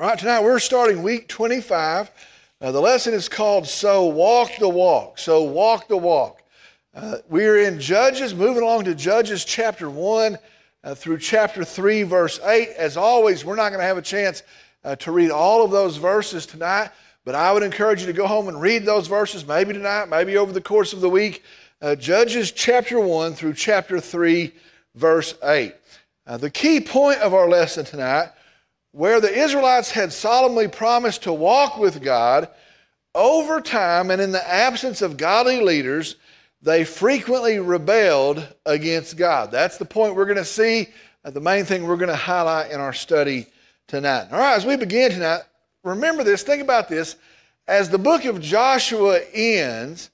All right, tonight we're starting week 25. Uh, the lesson is called So Walk the Walk. So Walk the Walk. Uh, we're in Judges, moving along to Judges chapter 1 uh, through chapter 3, verse 8. As always, we're not going to have a chance uh, to read all of those verses tonight, but I would encourage you to go home and read those verses, maybe tonight, maybe over the course of the week. Uh, Judges chapter 1 through chapter 3, verse 8. Uh, the key point of our lesson tonight where the Israelites had solemnly promised to walk with God, over time and in the absence of godly leaders, they frequently rebelled against God. That's the point we're going to see, uh, the main thing we're going to highlight in our study tonight. All right, as we begin tonight, remember this, think about this. As the book of Joshua ends,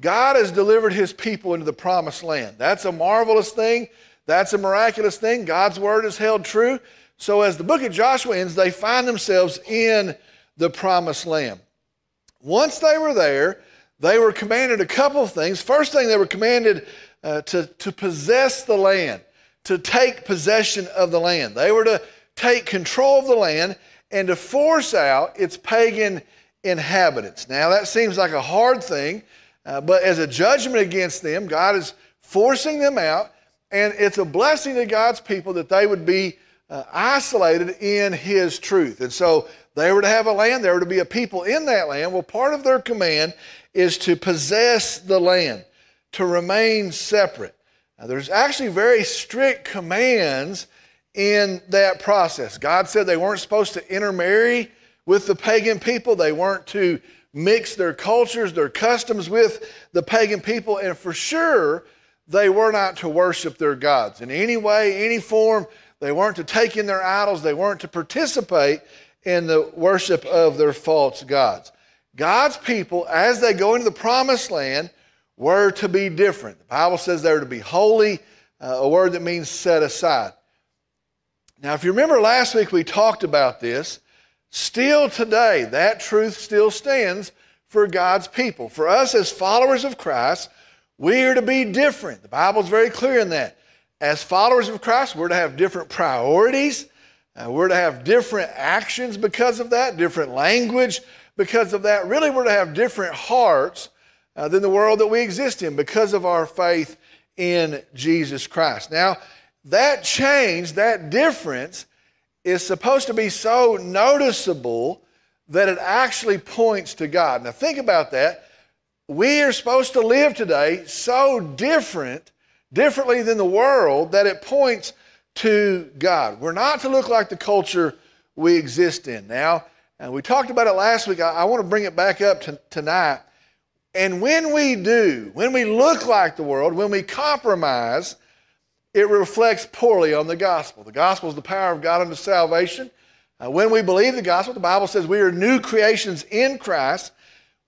God has delivered his people into the promised land. That's a marvelous thing. That's a miraculous thing. God's word is held true. So, as the book of Joshua ends, they find themselves in the promised land. Once they were there, they were commanded a couple of things. First thing, they were commanded uh, to, to possess the land, to take possession of the land. They were to take control of the land and to force out its pagan inhabitants. Now, that seems like a hard thing, uh, but as a judgment against them, God is forcing them out, and it's a blessing to God's people that they would be uh, isolated in his truth. And so they were to have a land, there were to be a people in that land. Well, part of their command is to possess the land, to remain separate. Now, there's actually very strict commands in that process. God said they weren't supposed to intermarry with the pagan people, they weren't to mix their cultures, their customs with the pagan people, and for sure, they were not to worship their gods in any way, any form. They weren't to take in their idols. They weren't to participate in the worship of their false gods. God's people, as they go into the promised land, were to be different. The Bible says they were to be holy, uh, a word that means set aside. Now, if you remember last week, we talked about this. Still today, that truth still stands for God's people. For us as followers of Christ, we are to be different. The Bible is very clear in that as followers of Christ, we're to have different priorities. Uh, we're to have different actions because of that, different language because of that. Really, we're to have different hearts uh, than the world that we exist in because of our faith in Jesus Christ. Now, that change, that difference, is supposed to be so noticeable that it actually points to God. Now, think about that. We are supposed to live today so different differently than the world that it points to God. We're not to look like the culture we exist in. Now, and we talked about it last week. I, I want to bring it back up to, tonight. And when we do, when we look like the world, when we compromise, it reflects poorly on the gospel. The gospel is the power of God unto salvation. Uh, when we believe the gospel, the Bible says we are new creations in Christ.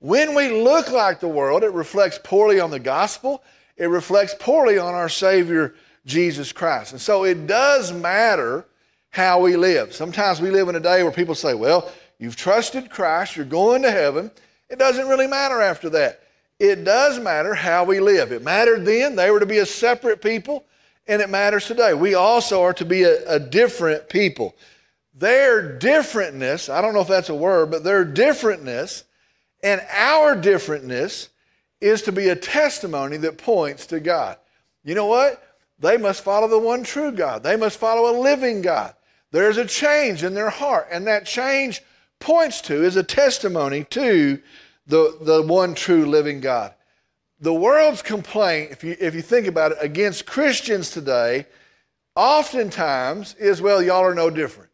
When we look like the world, it reflects poorly on the gospel it reflects poorly on our Savior, Jesus Christ. And so it does matter how we live. Sometimes we live in a day where people say, well, you've trusted Christ, you're going to heaven. It doesn't really matter after that. It does matter how we live. It mattered then, they were to be a separate people, and it matters today. We also are to be a, a different people. Their differentness, I don't know if that's a word, but their differentness and our differentness is to be a testimony that points to God. You know what? They must follow the one true God. They must follow a living God. There's a change in their heart, and that change points to is a testimony to the, the one true living God. The world's complaint, if you, if you think about it, against Christians today, oftentimes is, well, y'all are no different.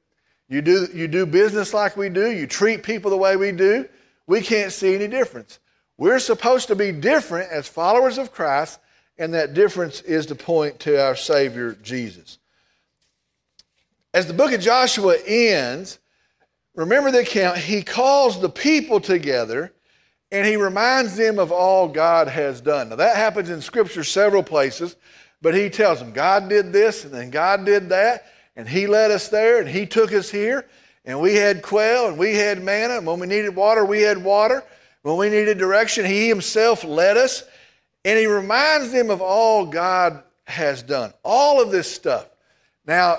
You do, you do business like we do, you treat people the way we do, we can't see any difference. We're supposed to be different as followers of Christ, and that difference is to point to our Savior Jesus. As the book of Joshua ends, remember the account, he calls the people together and he reminds them of all God has done. Now, that happens in Scripture several places, but he tells them, God did this, and then God did that, and he led us there, and he took us here, and we had quail, and we had manna, and when we needed water, we had water. When we needed direction, He Himself led us. And He reminds them of all God has done, all of this stuff. Now,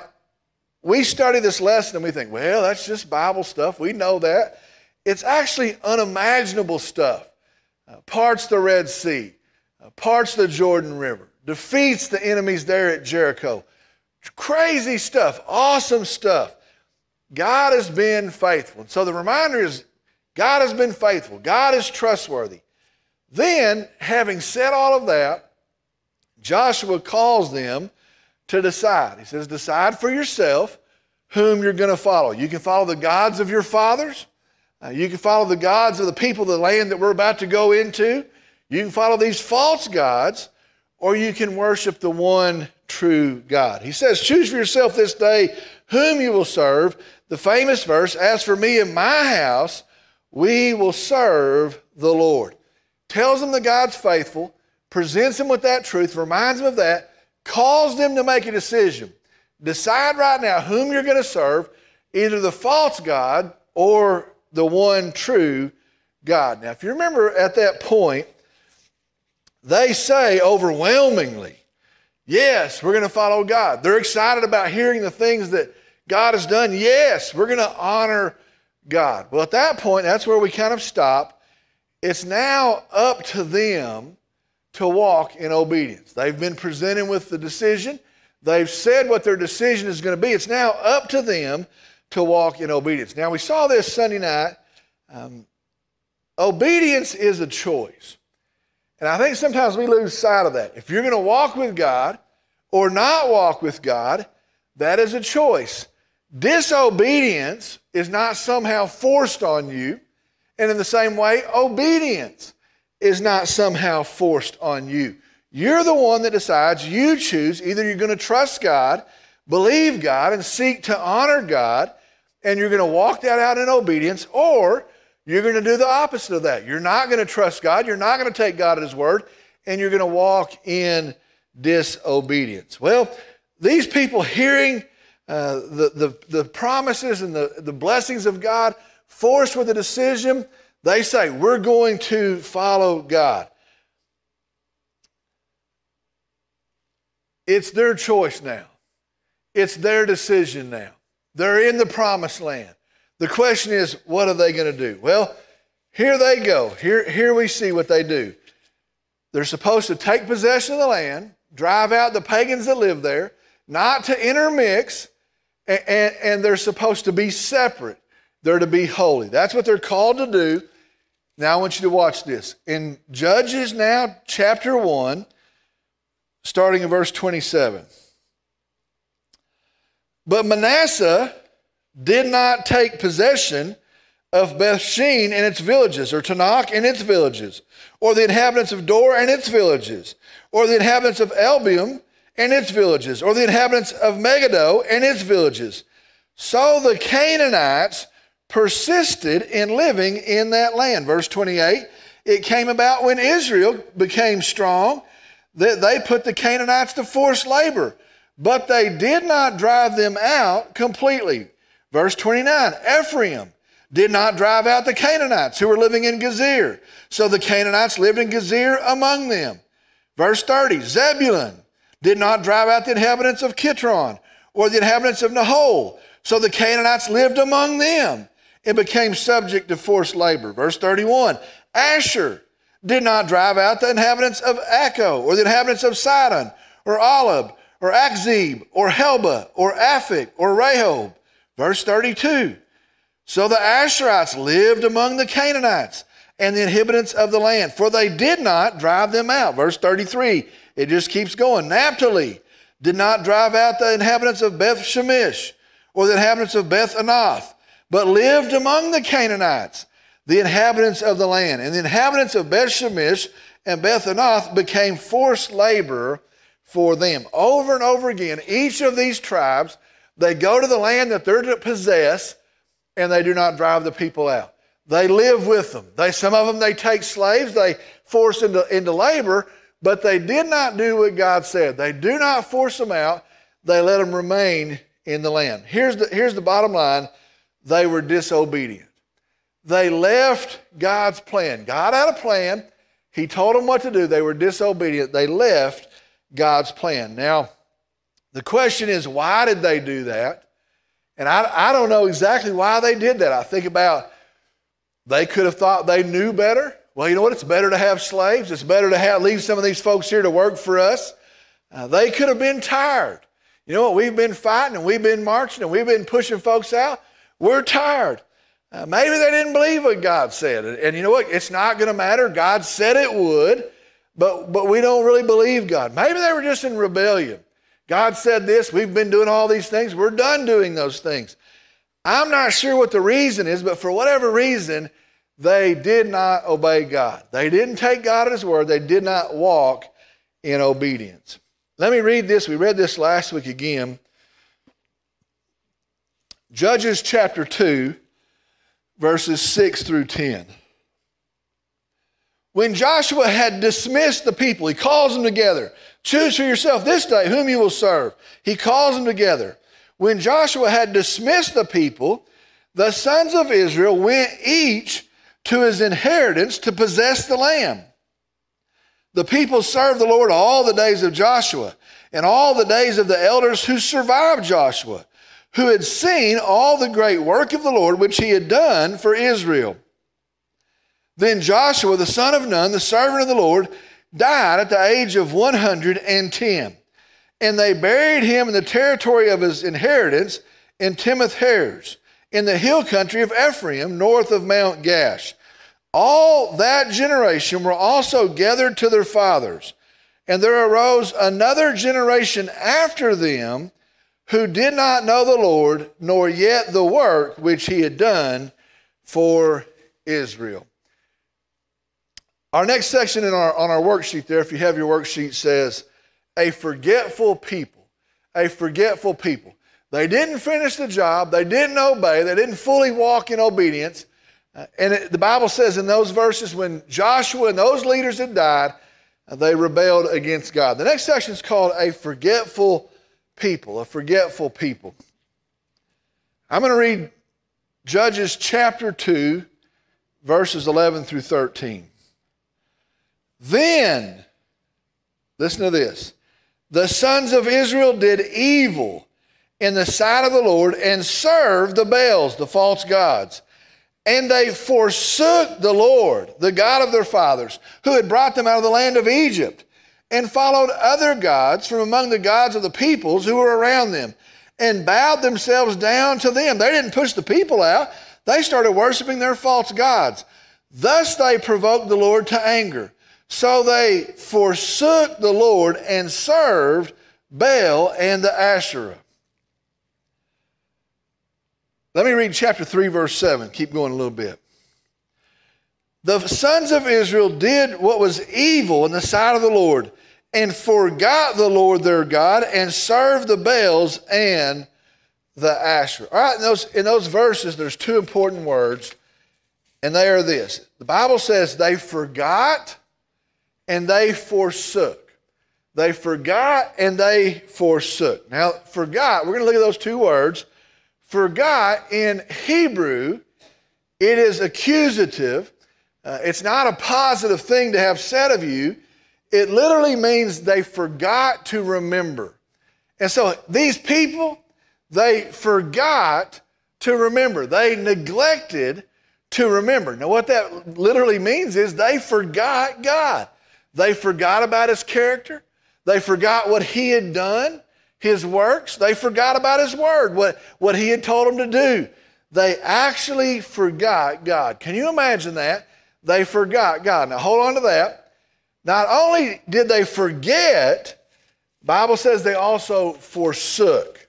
we study this lesson and we think, well, that's just Bible stuff. We know that. It's actually unimaginable stuff. Uh, parts the Red Sea, uh, parts the Jordan River, defeats the enemies there at Jericho. Crazy stuff, awesome stuff. God has been faithful. And so the reminder is God has been faithful, God is trustworthy. Then, having said all of that, Joshua calls them to decide. He says, Decide for yourself whom you're going to follow. You can follow the gods of your fathers, uh, you can follow the gods of the people of the land that we're about to go into. You can follow these false gods, or you can worship the one true God. He says, Choose for yourself this day whom you will serve. The famous verse, As for me and my house, we will serve the Lord. Tells them that God's faithful, presents them with that truth, reminds them of that, calls them to make a decision. Decide right now whom you're going to serve, either the false God or the one true God. Now, if you remember at that point, they say overwhelmingly, Yes, we're going to follow God. They're excited about hearing the things that God has done. Yes, we're going to honor God. Well, at that point, that's where we kind of stop. It's now up to them to walk in obedience. They've been presented with the decision, they've said what their decision is going to be. It's now up to them to walk in obedience. Now, we saw this Sunday night. Um, obedience is a choice. And I think sometimes we lose sight of that. If you're going to walk with God or not walk with God, that is a choice. Disobedience is not somehow forced on you. And in the same way, obedience is not somehow forced on you. You're the one that decides, you choose. Either you're going to trust God, believe God, and seek to honor God, and you're going to walk that out in obedience, or you're going to do the opposite of that. You're not going to trust God. You're not going to take God at His word, and you're going to walk in disobedience. Well, these people hearing uh, the, the, the promises and the, the blessings of God, forced with a decision, they say, We're going to follow God. It's their choice now, it's their decision now. They're in the promised land. The question is, what are they going to do? Well, here they go. Here, here we see what they do. They're supposed to take possession of the land, drive out the pagans that live there, not to intermix, and, and, and they're supposed to be separate. They're to be holy. That's what they're called to do. Now I want you to watch this. In Judges now, chapter 1, starting in verse 27. But Manasseh did not take possession of Bethshean and its villages, or Taanach and its villages, or the inhabitants of Dor and its villages, or the inhabitants of Ibleam and its villages, or the inhabitants of Megiddo and its villages. So the Canaanites persisted in living in that land. Verse 28 it came about when Israel became strong that they put the Canaanites to forced labor, but they did not drive them out completely. Verse 29 Ephraim did not drive out the Canaanites who were living in Gezer. So the Canaanites lived in Gezer among them. Verse 30 Zebulun did not drive out the inhabitants of Kitron or the inhabitants of Nahalol. So the Canaanites lived among them and became subject to forced labor. Verse 31 Asher did not drive out the inhabitants of Acco or the inhabitants of Sidon or Ahlab or Achzib or Helba or Aphek or Rehob. Verse 32 So the Asherites lived among the Canaanites and the inhabitants of the land, for they did not drive them out. Verse 33 it just keeps going. Naphtali did not drive out the inhabitants of Beth Shemesh or the inhabitants of Beth Anath, but lived among the Canaanites, the inhabitants of the land. And the inhabitants of Beth Shemesh and Beth Anath became forced labor for them. Over and over again, each of these tribes they go to the land that they're to possess, and they do not drive the people out. They live with them. They, some of them they take slaves, they force into, into labor, but they did not do what God said. They do not force them out. They let them remain in the land. Here's the, here's the bottom line. They were disobedient. They left God's plan. God had a plan. He told them what to do. They were disobedient. They left God's plan. Now, the question is, why did they do that? And I, I don't know exactly why they did that. I think about they could have thought they knew better. Well, you know what? It's better to have slaves. It's better to have, leave some of these folks here to work for us. Uh, they could have been tired. You know what? We've been fighting and we've been marching and we've been pushing folks out. We're tired. Uh, maybe they didn't believe what God said. And, and you know what? It's not going to matter. God said it would, but, but we don't really believe God. Maybe they were just in rebellion. God said this. We've been doing all these things. We're done doing those things. I'm not sure what the reason is, but for whatever reason, they did not obey God. They didn't take God at His word. They did not walk in obedience. Let me read this. We read this last week again. Judges chapter 2, verses 6 through 10. When Joshua had dismissed the people, he calls them together. Choose for yourself this day whom you will serve. He calls them together. When Joshua had dismissed the people, the sons of Israel went each to his inheritance to possess the land. The people served the Lord all the days of Joshua and all the days of the elders who survived Joshua, who had seen all the great work of the Lord which he had done for Israel. Then Joshua, the son of Nun, the servant of the Lord, died at the age of 110. And they buried him in the territory of his inheritance in Timnath Heres, in the hill country of Ephraim, north of Mount Gaash. All that generation were also gathered to their fathers. And there arose another generation after them who did not know the Lord, nor yet the work which he had done for Israel. Our next section in our, on our worksheet there, if you have your worksheet, says, A forgetful people. A forgetful people. They didn't finish the job, they didn't obey, they didn't fully walk in obedience. Uh, and it, the Bible says in those verses when Joshua and those leaders had died, uh, they rebelled against God. The next section is called a forgetful people, a forgetful people. I'm going to read Judges chapter 2, verses 11 through 13. Then, listen to this the sons of Israel did evil in the sight of the Lord and served the Baals, the false gods. And they forsook the Lord, the God of their fathers, who had brought them out of the land of Egypt, and followed other gods from among the gods of the peoples who were around them, and bowed themselves down to them. They didn't push the people out, they started worshiping their false gods. Thus they provoked the Lord to anger. So they forsook the Lord and served Baal and the Asherah. Let me read chapter 3, verse 7. Keep going a little bit. The sons of Israel did what was evil in the sight of the Lord and forgot the Lord their God and served the Baals and the Asherah. All right, in those, in those verses, there's two important words, and they are this. The Bible says they forgot and they forsook. They forgot and they forsook. Now, forgot, we're going to look at those two words. Forgot in Hebrew, it is accusative. Uh, it's not a positive thing to have said of you. It literally means they forgot to remember. And so these people, they forgot to remember. They neglected to remember. Now, what that literally means is they forgot God. They forgot about his character. They forgot what he had done his works. They forgot about his word, what, what he had told them to do. They actually forgot God. Can you imagine that? They forgot God. Now hold on to that. Not only did they forget, Bible says they also forsook.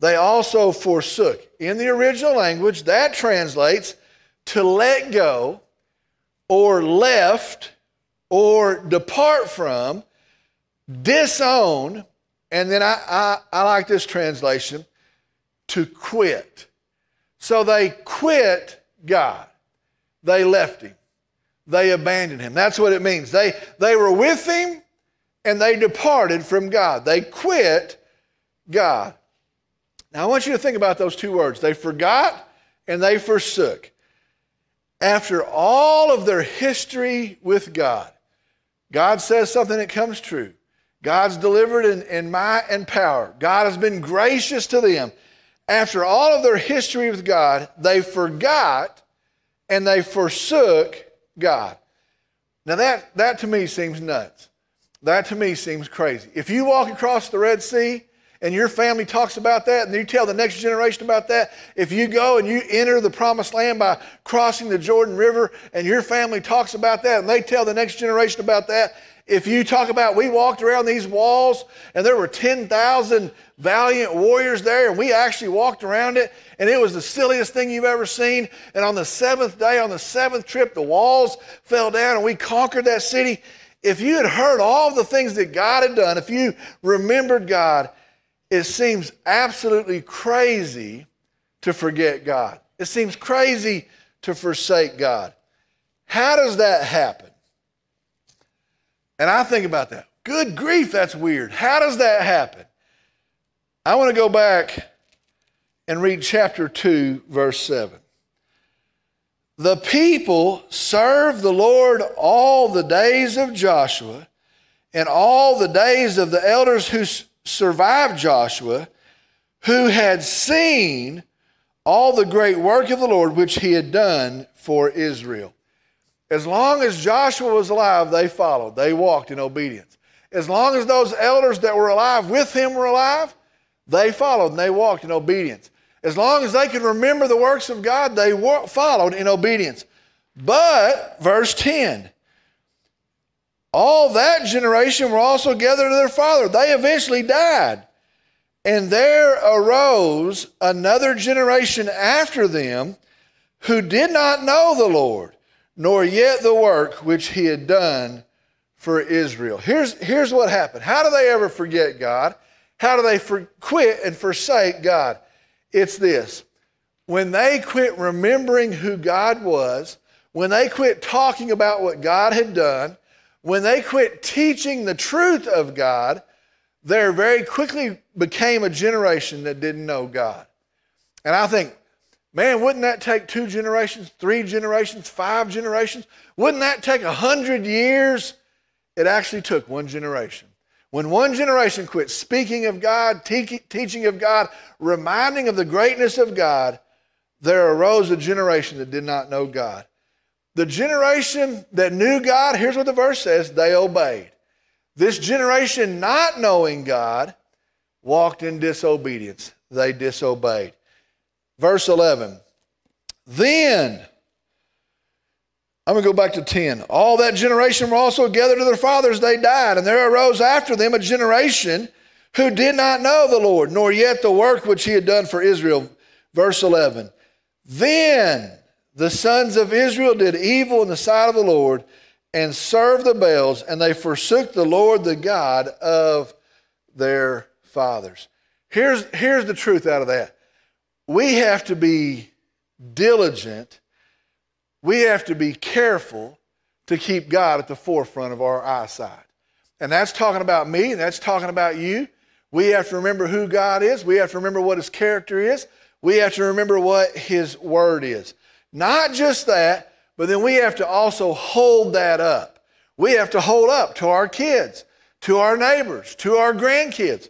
They also forsook. In the original language, that translates to let go or left or depart from, disown, and then I, I, I like this translation to quit. So they quit God. They left him. They abandoned him. That's what it means. They, they were with him and they departed from God. They quit God. Now I want you to think about those two words. They forgot and they forsook. After all of their history with God, God says something that comes true. God's delivered in, in might and power. God has been gracious to them. after all of their history with God, they forgot and they forsook God. Now, that, that to me seems nuts. That to me seems crazy. If you walk across the Red Sea and your family talks about that and you tell the next generation about that, if you go and you enter the promised land by crossing the Jordan River and your family talks about that and they tell the next generation about that, if you talk about we walked around these walls and there were 10,000 valiant warriors there and we actually walked around it and it was the silliest thing you've ever seen. And on the seventh day, on the seventh trip, the walls fell down and we conquered that city. If you had heard all the things that God had done, if you remembered God, it seems absolutely crazy to forget God. It seems crazy to forsake God. How does that happen? And I think about that. Good grief, that's weird. How does that happen? I want to go back and read chapter 2, verse 7. The people served the Lord all the days of Joshua and all the days of the elders who survived Joshua, who had seen all the great work of the Lord which he had done for Israel. As long as Joshua was alive, they followed, they walked in obedience. As long as those elders that were alive with him were alive, they followed and they walked in obedience. As long as they could remember the works of God, they followed in obedience. But, verse 10, all that generation were also gathered to their father. They eventually died. And there arose another generation after them who did not know the Lord, nor yet the work which he had done for Israel. Here's, here's what happened. How do they ever forget God? How do they for, quit and forsake God? It's this when they quit remembering who God was, when they quit talking about what God had done, when they quit teaching the truth of God, there very quickly became a generation that didn't know God. And I think, man, wouldn't that take two generations, three generations, five generations? Wouldn't that take a hundred years? It actually took one generation. When one generation quit speaking of God, te- teaching of God, reminding of the greatness of God, there arose a generation that did not know God. The generation that knew God, here's what the verse says they obeyed. This generation, not knowing God, walked in disobedience. They disobeyed. Verse 11 Then I'm going to go back to 10. All that generation were also gathered to their fathers, they died, and there arose after them a generation who did not know the Lord, nor yet the work which he had done for Israel. Verse 11. Then the sons of Israel did evil in the sight of the Lord and served the Baals, and they forsook the Lord, the God of their fathers. Here's, here's the truth out of that. We have to be diligent we have to be careful to keep God at the forefront of our eyesight. And that's talking about me, and that's talking about you. We have to remember who God is. We have to remember what his character is. We have to remember what his word is. Not just that, but then we have to also hold that up. We have to hold up to our kids, to our neighbors, to our grandkids,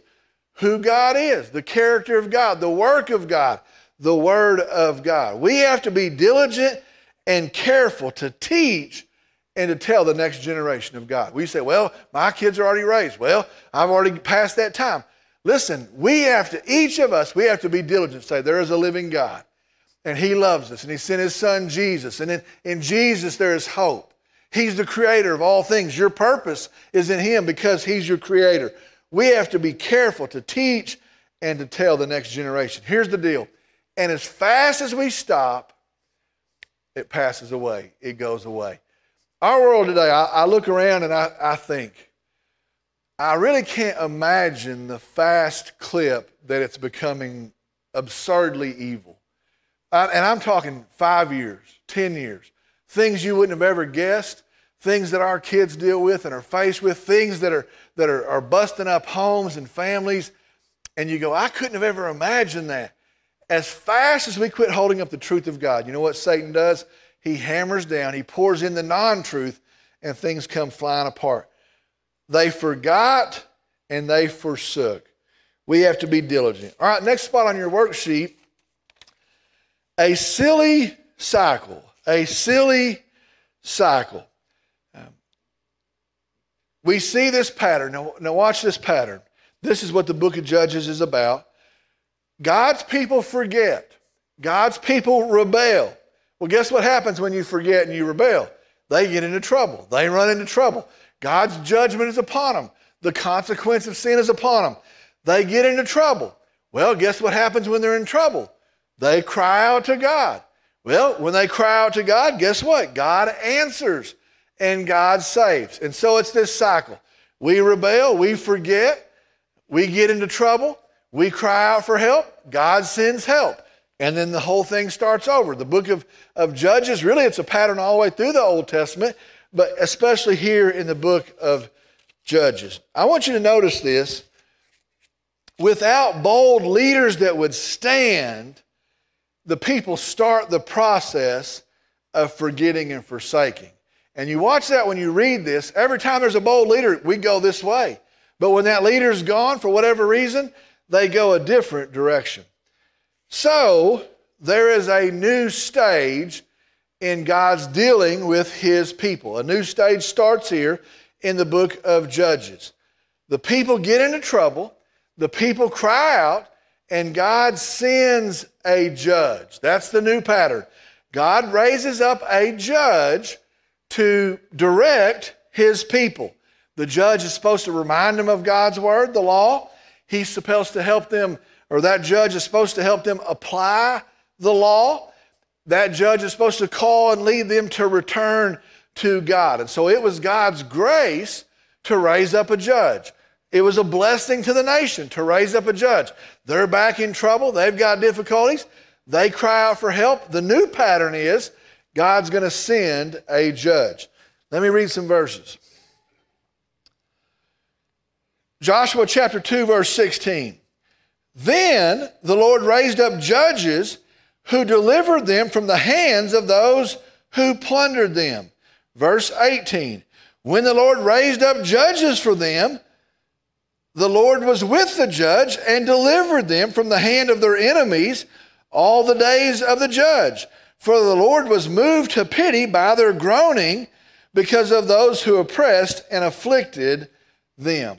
who God is, the character of God, the work of God, the word of God. We have to be diligent and careful to teach and to tell the next generation of God. We say, well, my kids are already raised. Well, I've already passed that time. Listen, we have to, each of us, we have to be diligent, say, there is a living God, and He loves us, and He sent His Son Jesus, and in, in Jesus there is hope. He's the creator of all things. Your purpose is in Him because He's your creator. We have to be careful to teach and to tell the next generation. Here's the deal. And as fast as we stop, it passes away, it goes away. Our world today, I, I look around and I, I think, I really can't imagine the fast clip that it's becoming absurdly evil. I, and I'm talking five years, 10 years. Things you wouldn't have ever guessed, things that our kids deal with and are faced with, things that are, that are, are busting up homes and families. And you go, I couldn't have ever imagined that. As fast as we quit holding up the truth of God, you know what Satan does? He hammers down, he pours in the non truth, and things come flying apart. They forgot and they forsook. We have to be diligent. All right, next spot on your worksheet a silly cycle. A silly cycle. Um, we see this pattern. Now, now, watch this pattern. This is what the book of Judges is about. God's people forget, God's people rebel. Well, guess what happens when you forget and you rebel? They get into trouble. They run into trouble. God's judgment is upon them. The consequence of sin is upon them. They get into trouble. Well, guess what happens when they're in trouble? They cry out to God. Well, when they cry out to God, guess what? God answers and God saves. And so it's this cycle. We rebel, we forget, we get into trouble, we cry out for help, God sends help. And then the whole thing starts over. The book of, of Judges, really, it's a pattern all the way through the Old Testament, but especially here in the book of Judges. I want you to notice this. Without bold leaders that would stand, the people start the process of forgetting and forsaking. And you watch that when you read this. Every time there's a bold leader, we go this way. But when that leader's gone for whatever reason, they go a different direction. So there is a new stage in God's dealing with his people. A new stage starts here in the book of Judges. The people get into trouble, the people cry out, and God sends a judge. That's the new pattern. God raises up a judge to direct his people. The judge is supposed to remind them of God's word, the law. He's supposed to help them, or that judge is supposed to help them apply the law. That judge is supposed to call and lead them to return to God. And so it was God's grace to raise up a judge. It was a blessing to the nation to raise up a judge. They're back in trouble. They've got difficulties. They cry out for help. The new pattern is God's going to send a judge. Let me read some verses. Joshua chapter 2, verse 16. Then the Lord raised up judges who delivered them from the hands of those who plundered them. Verse 18. When the Lord raised up judges for them, the Lord was with the judge and delivered them from the hand of their enemies all the days of the judge. For the Lord was moved to pity by their groaning because of those who oppressed and afflicted them.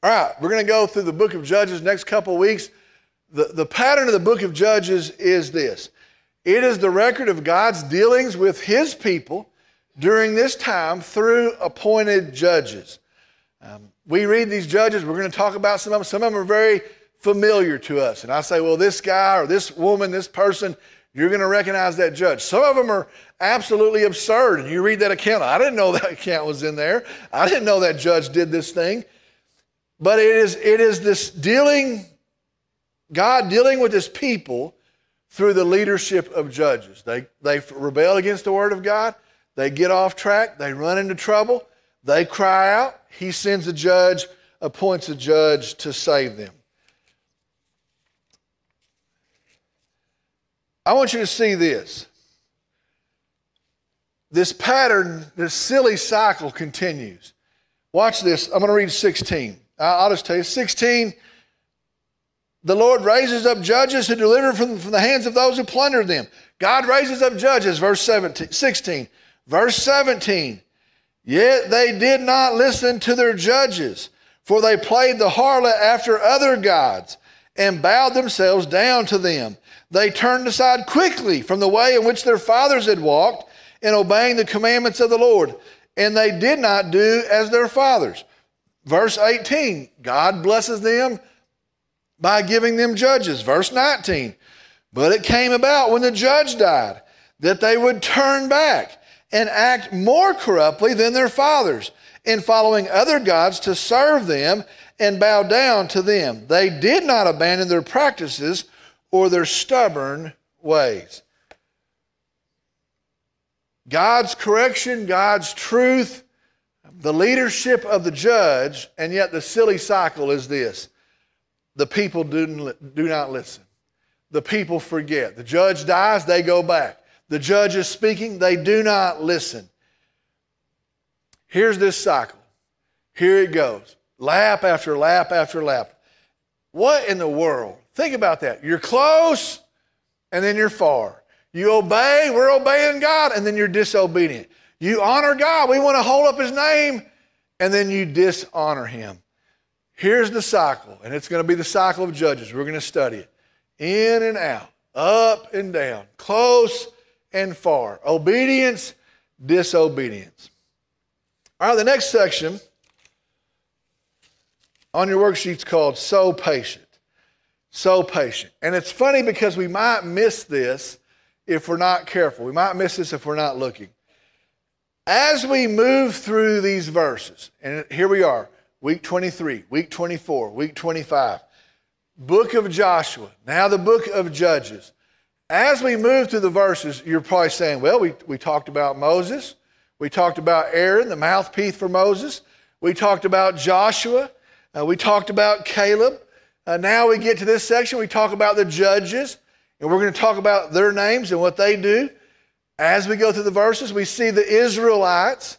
All right, we're going to go through the book of Judges next couple weeks. The, the pattern of the book of Judges is this it is the record of God's dealings with his people during this time through appointed judges. Um, we read these judges, we're going to talk about some of them. Some of them are very familiar to us. And I say, well, this guy or this woman, this person, you're going to recognize that judge. Some of them are absolutely absurd. And you read that account, I didn't know that account was in there. I didn't know that judge did this thing. But it is, it is this dealing, God dealing with his people through the leadership of judges. They, they rebel against the word of God. They get off track. They run into trouble. They cry out. He sends a judge, appoints a judge to save them. I want you to see this. This pattern, this silly cycle continues. Watch this. I'm going to read 16. I'll just tell you 16. The Lord raises up judges who deliver from, from the hands of those who plunder them. God raises up judges, verse 17, 16. Verse 17. Yet they did not listen to their judges, for they played the harlot after other gods and bowed themselves down to them. They turned aside quickly from the way in which their fathers had walked in obeying the commandments of the Lord, and they did not do as their fathers. Verse 18 God blesses them by giving them judges. Verse 19 But it came about when the judge died that they would turn back and act more corruptly than their fathers in following other gods to serve them and bow down to them. They did not abandon their practices or their stubborn ways. God's correction, God's truth, the leadership of the judge, and yet the silly cycle is this the people do, do not listen. The people forget. The judge dies, they go back. The judge is speaking, they do not listen. Here's this cycle. Here it goes lap after lap after lap. What in the world? Think about that. You're close and then you're far. You obey, we're obeying God, and then you're disobedient. You honor God, we want to hold up His name, and then you dishonor Him. Here's the cycle, and it's going to be the cycle of judges. We're going to study it in and out, up and down, close and far, obedience, disobedience. All right, the next section on your worksheet's called So Patient. So patient. And it's funny because we might miss this if we're not careful. We might miss this if we're not looking. As we move through these verses, and here we are, week 23, week 24, week 25, book of Joshua, now the book of Judges. As we move through the verses, you're probably saying, well, we, we talked about Moses. We talked about Aaron, the mouthpiece for Moses. We talked about Joshua. Uh, we talked about Caleb. Uh, now we get to this section, we talk about the judges, and we're going to talk about their names and what they do. As we go through the verses, we see the Israelites.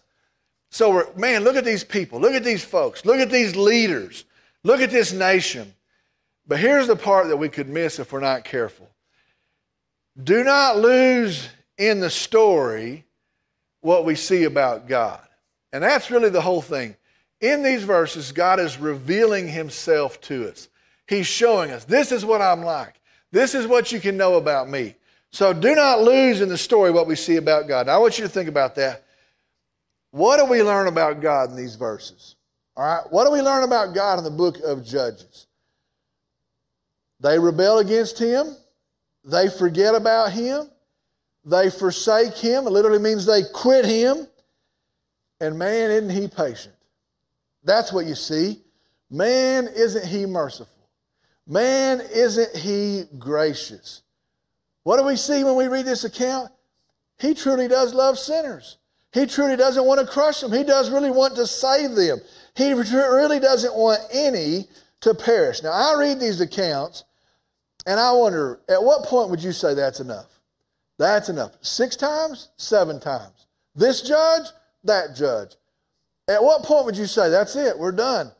So, we're, man, look at these people. Look at these folks. Look at these leaders. Look at this nation. But here's the part that we could miss if we're not careful. Do not lose in the story what we see about God. And that's really the whole thing. In these verses, God is revealing himself to us. He's showing us this is what I'm like. This is what you can know about me. So do not lose in the story what we see about God. Now, I want you to think about that. What do we learn about God in these verses? All right, what do we learn about God in the book of Judges? They rebel against Him, they forget about Him, they forsake Him. It literally means they quit Him. And man, isn't He patient? That's what you see. Man, isn't He merciful? Man, isn't he gracious? What do we see when we read this account? He truly does love sinners. He truly doesn't want to crush them. He does really want to save them. He really doesn't want any to perish. Now, I read these accounts and I wonder, at what point would you say that's enough? That's enough. Six times? Seven times. This judge? That judge. At what point would you say, that's it, we're done?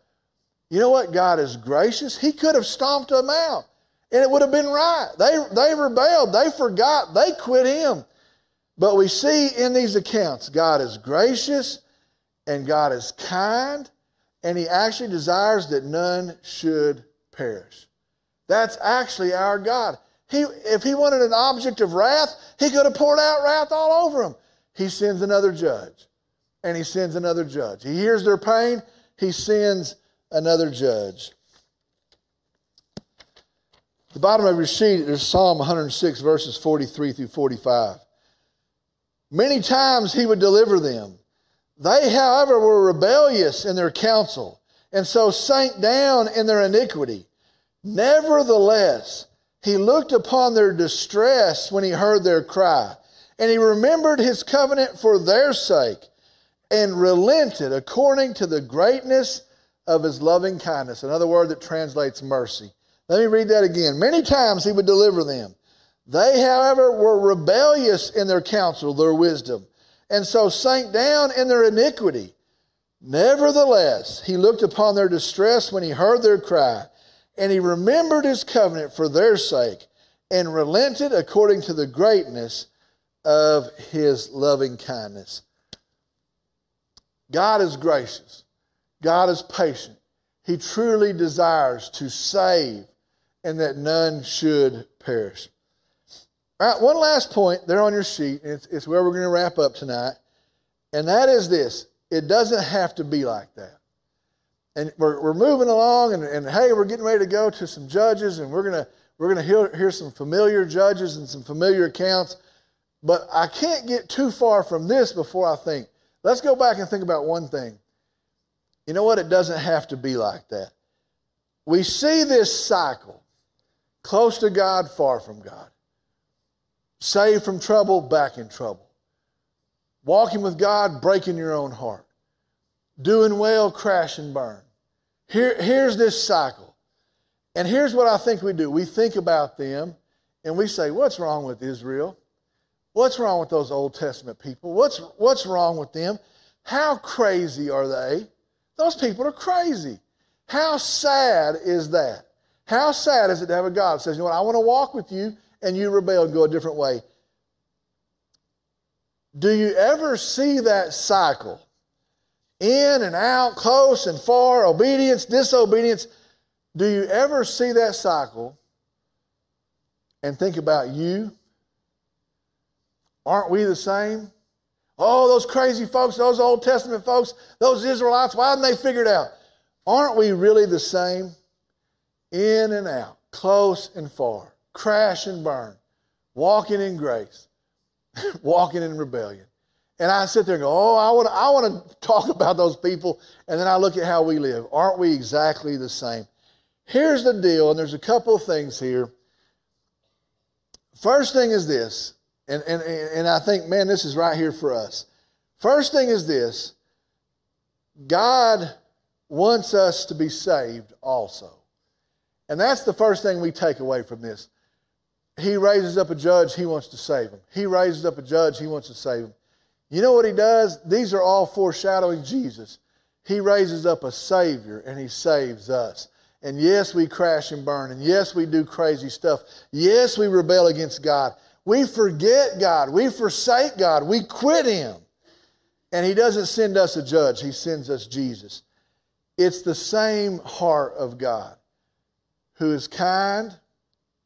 You know what? God is gracious. He could have stomped them out and it would have been right. They, they rebelled, they forgot, they quit Him. But we see in these accounts, God is gracious and God is kind, and He actually desires that none should perish. That's actually our God. He, if He wanted an object of wrath, He could have poured out wrath all over them. He sends another judge, and He sends another judge. He hears their pain, He sends another judge. The bottom of your sheet, there's Psalm 106, verses 43 through 45. Many times he would deliver them. They, however, were rebellious in their counsel, and so sank down in their iniquity. Nevertheless, he looked upon their distress when he heard their cry, and he remembered his covenant for their sake, and relented according to the greatness of his loving kindness. Another word that translates mercy. Let me read that again. Many times he would deliver them. They, however, were rebellious in their counsel, their wisdom, and so sank down in their iniquity. Nevertheless, he looked upon their distress when he heard their cry, and he remembered his covenant for their sake, and relented according to the greatness of his loving kindness. God is gracious. God is patient. He truly desires to save and that none should perish. All right, one last point there on your sheet. It's, it's where we're going to wrap up tonight. And that is this it doesn't have to be like that. And we're, we're moving along, and, and hey, we're getting ready to go to some judges, and we're going to we're going to hear, hear some familiar judges and some familiar accounts. But I can't get too far from this before I think. Let's go back and think about one thing. You know what? It doesn't have to be like that. We see this cycle close to God, far from God. Saved from trouble, back in trouble. Walking with God, breaking your own heart. Doing well, crash and burn. Here, here's this cycle. And here's what I think we do we think about them and we say, What's wrong with Israel? What's wrong with those Old Testament people? What's, what's wrong with them? How crazy are they? Those people are crazy. How sad is that? How sad is it to have a God that says, you know what, I want to walk with you, and you rebel and go a different way? Do you ever see that cycle? In and out, close and far, obedience, disobedience. Do you ever see that cycle and think about you? Aren't we the same? Oh, those crazy folks, those Old Testament folks, those Israelites, why didn't they figure it out? Aren't we really the same? In and out, close and far, crash and burn, walking in grace, walking in rebellion. And I sit there and go, oh, I want, I want to talk about those people. And then I look at how we live. Aren't we exactly the same? Here's the deal, and there's a couple of things here. First thing is this, and, and, and I think, man, this is right here for us. First thing is this God wants us to be saved also. And that's the first thing we take away from this. He raises up a judge, he wants to save him. He raises up a judge, he wants to save him. You know what he does? These are all foreshadowing Jesus. He raises up a Savior and he saves us. And yes, we crash and burn. And yes, we do crazy stuff. Yes, we rebel against God. We forget God. We forsake God. We quit Him. And He doesn't send us a judge, He sends us Jesus. It's the same heart of God who is kind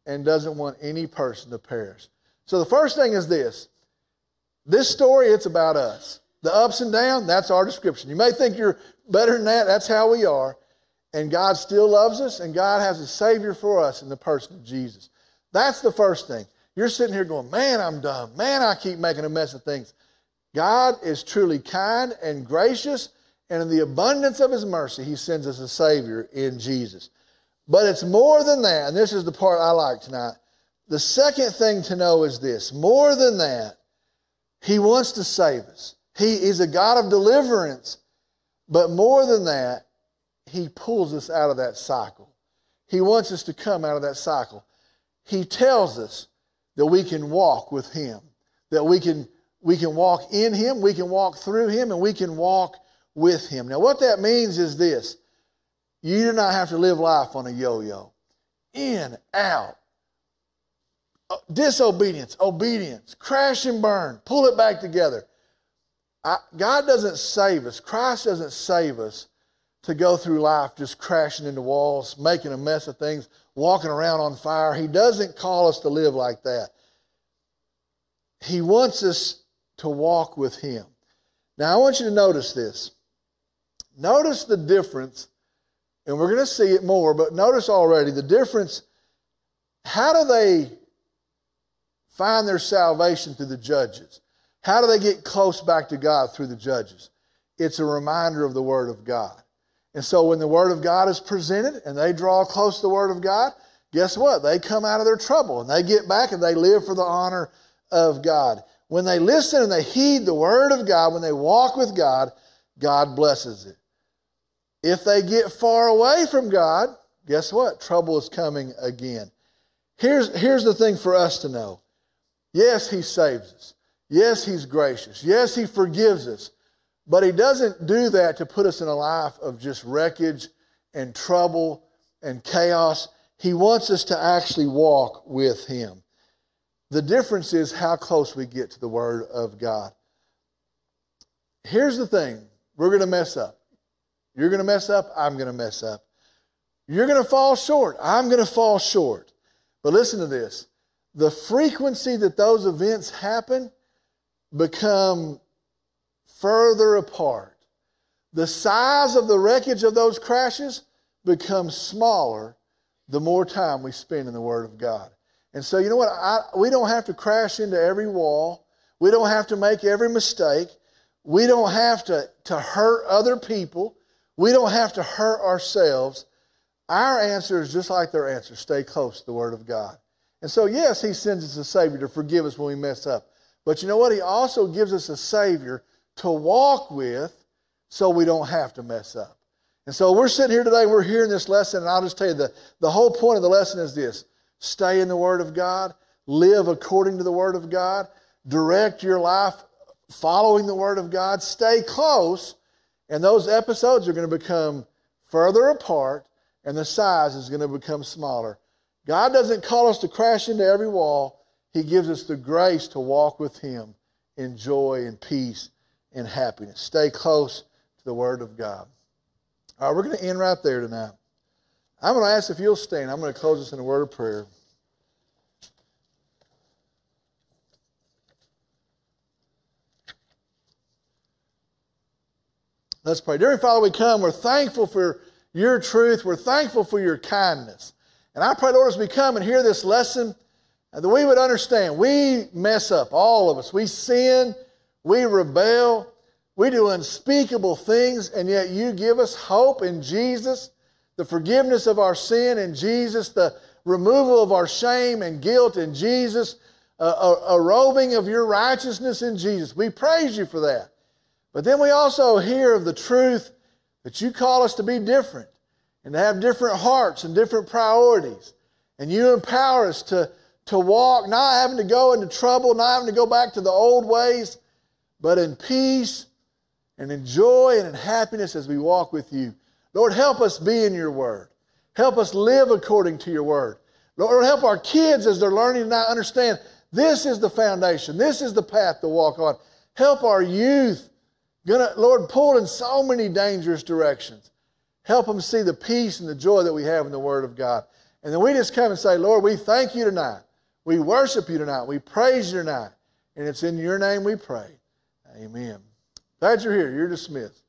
and doesn't want any person to perish. So the first thing is this this story, it's about us. The ups and downs, that's our description. You may think you're better than that, that's how we are. And God still loves us, and God has a Savior for us in the person of Jesus. That's the first thing. You're sitting here going, Man, I'm dumb. Man, I keep making a mess of things. God is truly kind and gracious, and in the abundance of His mercy, He sends us a Savior in Jesus. But it's more than that, and this is the part I like tonight. The second thing to know is this more than that, He wants to save us. He is a God of deliverance, but more than that, he pulls us out of that cycle. He wants us to come out of that cycle. He tells us that we can walk with Him, that we can, we can walk in Him, we can walk through Him, and we can walk with Him. Now, what that means is this you do not have to live life on a yo yo. In, out, uh, disobedience, obedience, crash and burn, pull it back together. I, God doesn't save us, Christ doesn't save us to go through life just crashing into walls, making a mess of things, walking around on fire. He doesn't call us to live like that. He wants us to walk with Him. Now, I want you to notice this. Notice the difference, and we're going to see it more, but notice already the difference. How do they find their salvation through the judges? How do they get close back to God through the judges? It's a reminder of the Word of God. And so when the Word of God is presented and they draw close to the Word of God, guess what? They come out of their trouble and they get back and they live for the honor of God. When they listen and they heed the Word of God, when they walk with God, God blesses it. If they get far away from God, guess what? Trouble is coming again. Here's, here's the thing for us to know yes, He saves us. Yes, He's gracious. Yes, He forgives us. But he doesn't do that to put us in a life of just wreckage and trouble and chaos. He wants us to actually walk with him. The difference is how close we get to the Word of God. Here's the thing we're going to mess up. You're going to mess up, I'm going to mess up. You're going to fall short, I'm going to fall short. But listen to this the frequency that those events happen become further apart. The size of the wreckage of those crashes becomes smaller the more time we spend in the Word of God. And so, you know what? I, we don't have to crash into every wall. We don't have to make every mistake. We don't have to, to hurt other people. We don't have to hurt ourselves. Our answer is just like their answer stay close to the Word of God. And so, yes, He sends us a Savior to forgive us when we mess up. But you know what? He also gives us a Savior to walk with so we don't have to mess up. And so we're sitting here today, we're hearing this lesson, and I'll just tell you the, the whole point of the lesson is this stay in the Word of God, live according to the Word of God, direct your life following the Word of God, stay close, and those episodes are going to become further apart and the size is going to become smaller. God doesn't call us to crash into every wall. He gives us the grace to walk with Him in joy and peace and happiness. Stay close to the Word of God. All right, we're going to end right there tonight. I'm going to ask if you'll stand. I'm going to close this in a word of prayer. Let's pray. Dear Father, we come. We're thankful for your truth. We're thankful for your kindness. And I pray, Lord, as we come and hear this lesson, uh, that we would understand we mess up, all of us. We sin, we rebel, we do unspeakable things, and yet you give us hope in Jesus, the forgiveness of our sin in Jesus, the removal of our shame and guilt in Jesus, a, a, a robing of your righteousness in Jesus. We praise you for that. But then we also hear of the truth that you call us to be different and to have different hearts and different priorities. And you empower us to, to walk, not having to go into trouble, not having to go back to the old ways, but in peace and in joy and in happiness as we walk with you. Lord, help us be in your word. Help us live according to your word. Lord, help our kids as they're learning to now understand this is the foundation, this is the path to walk on. Help our youth Gonna, Lord, pull in so many dangerous directions. Help them see the peace and the joy that we have in the Word of God. And then we just come and say, Lord, we thank you tonight. We worship you tonight. We praise you tonight. And it's in your name we pray. Amen. Glad you're here. You're dismissed.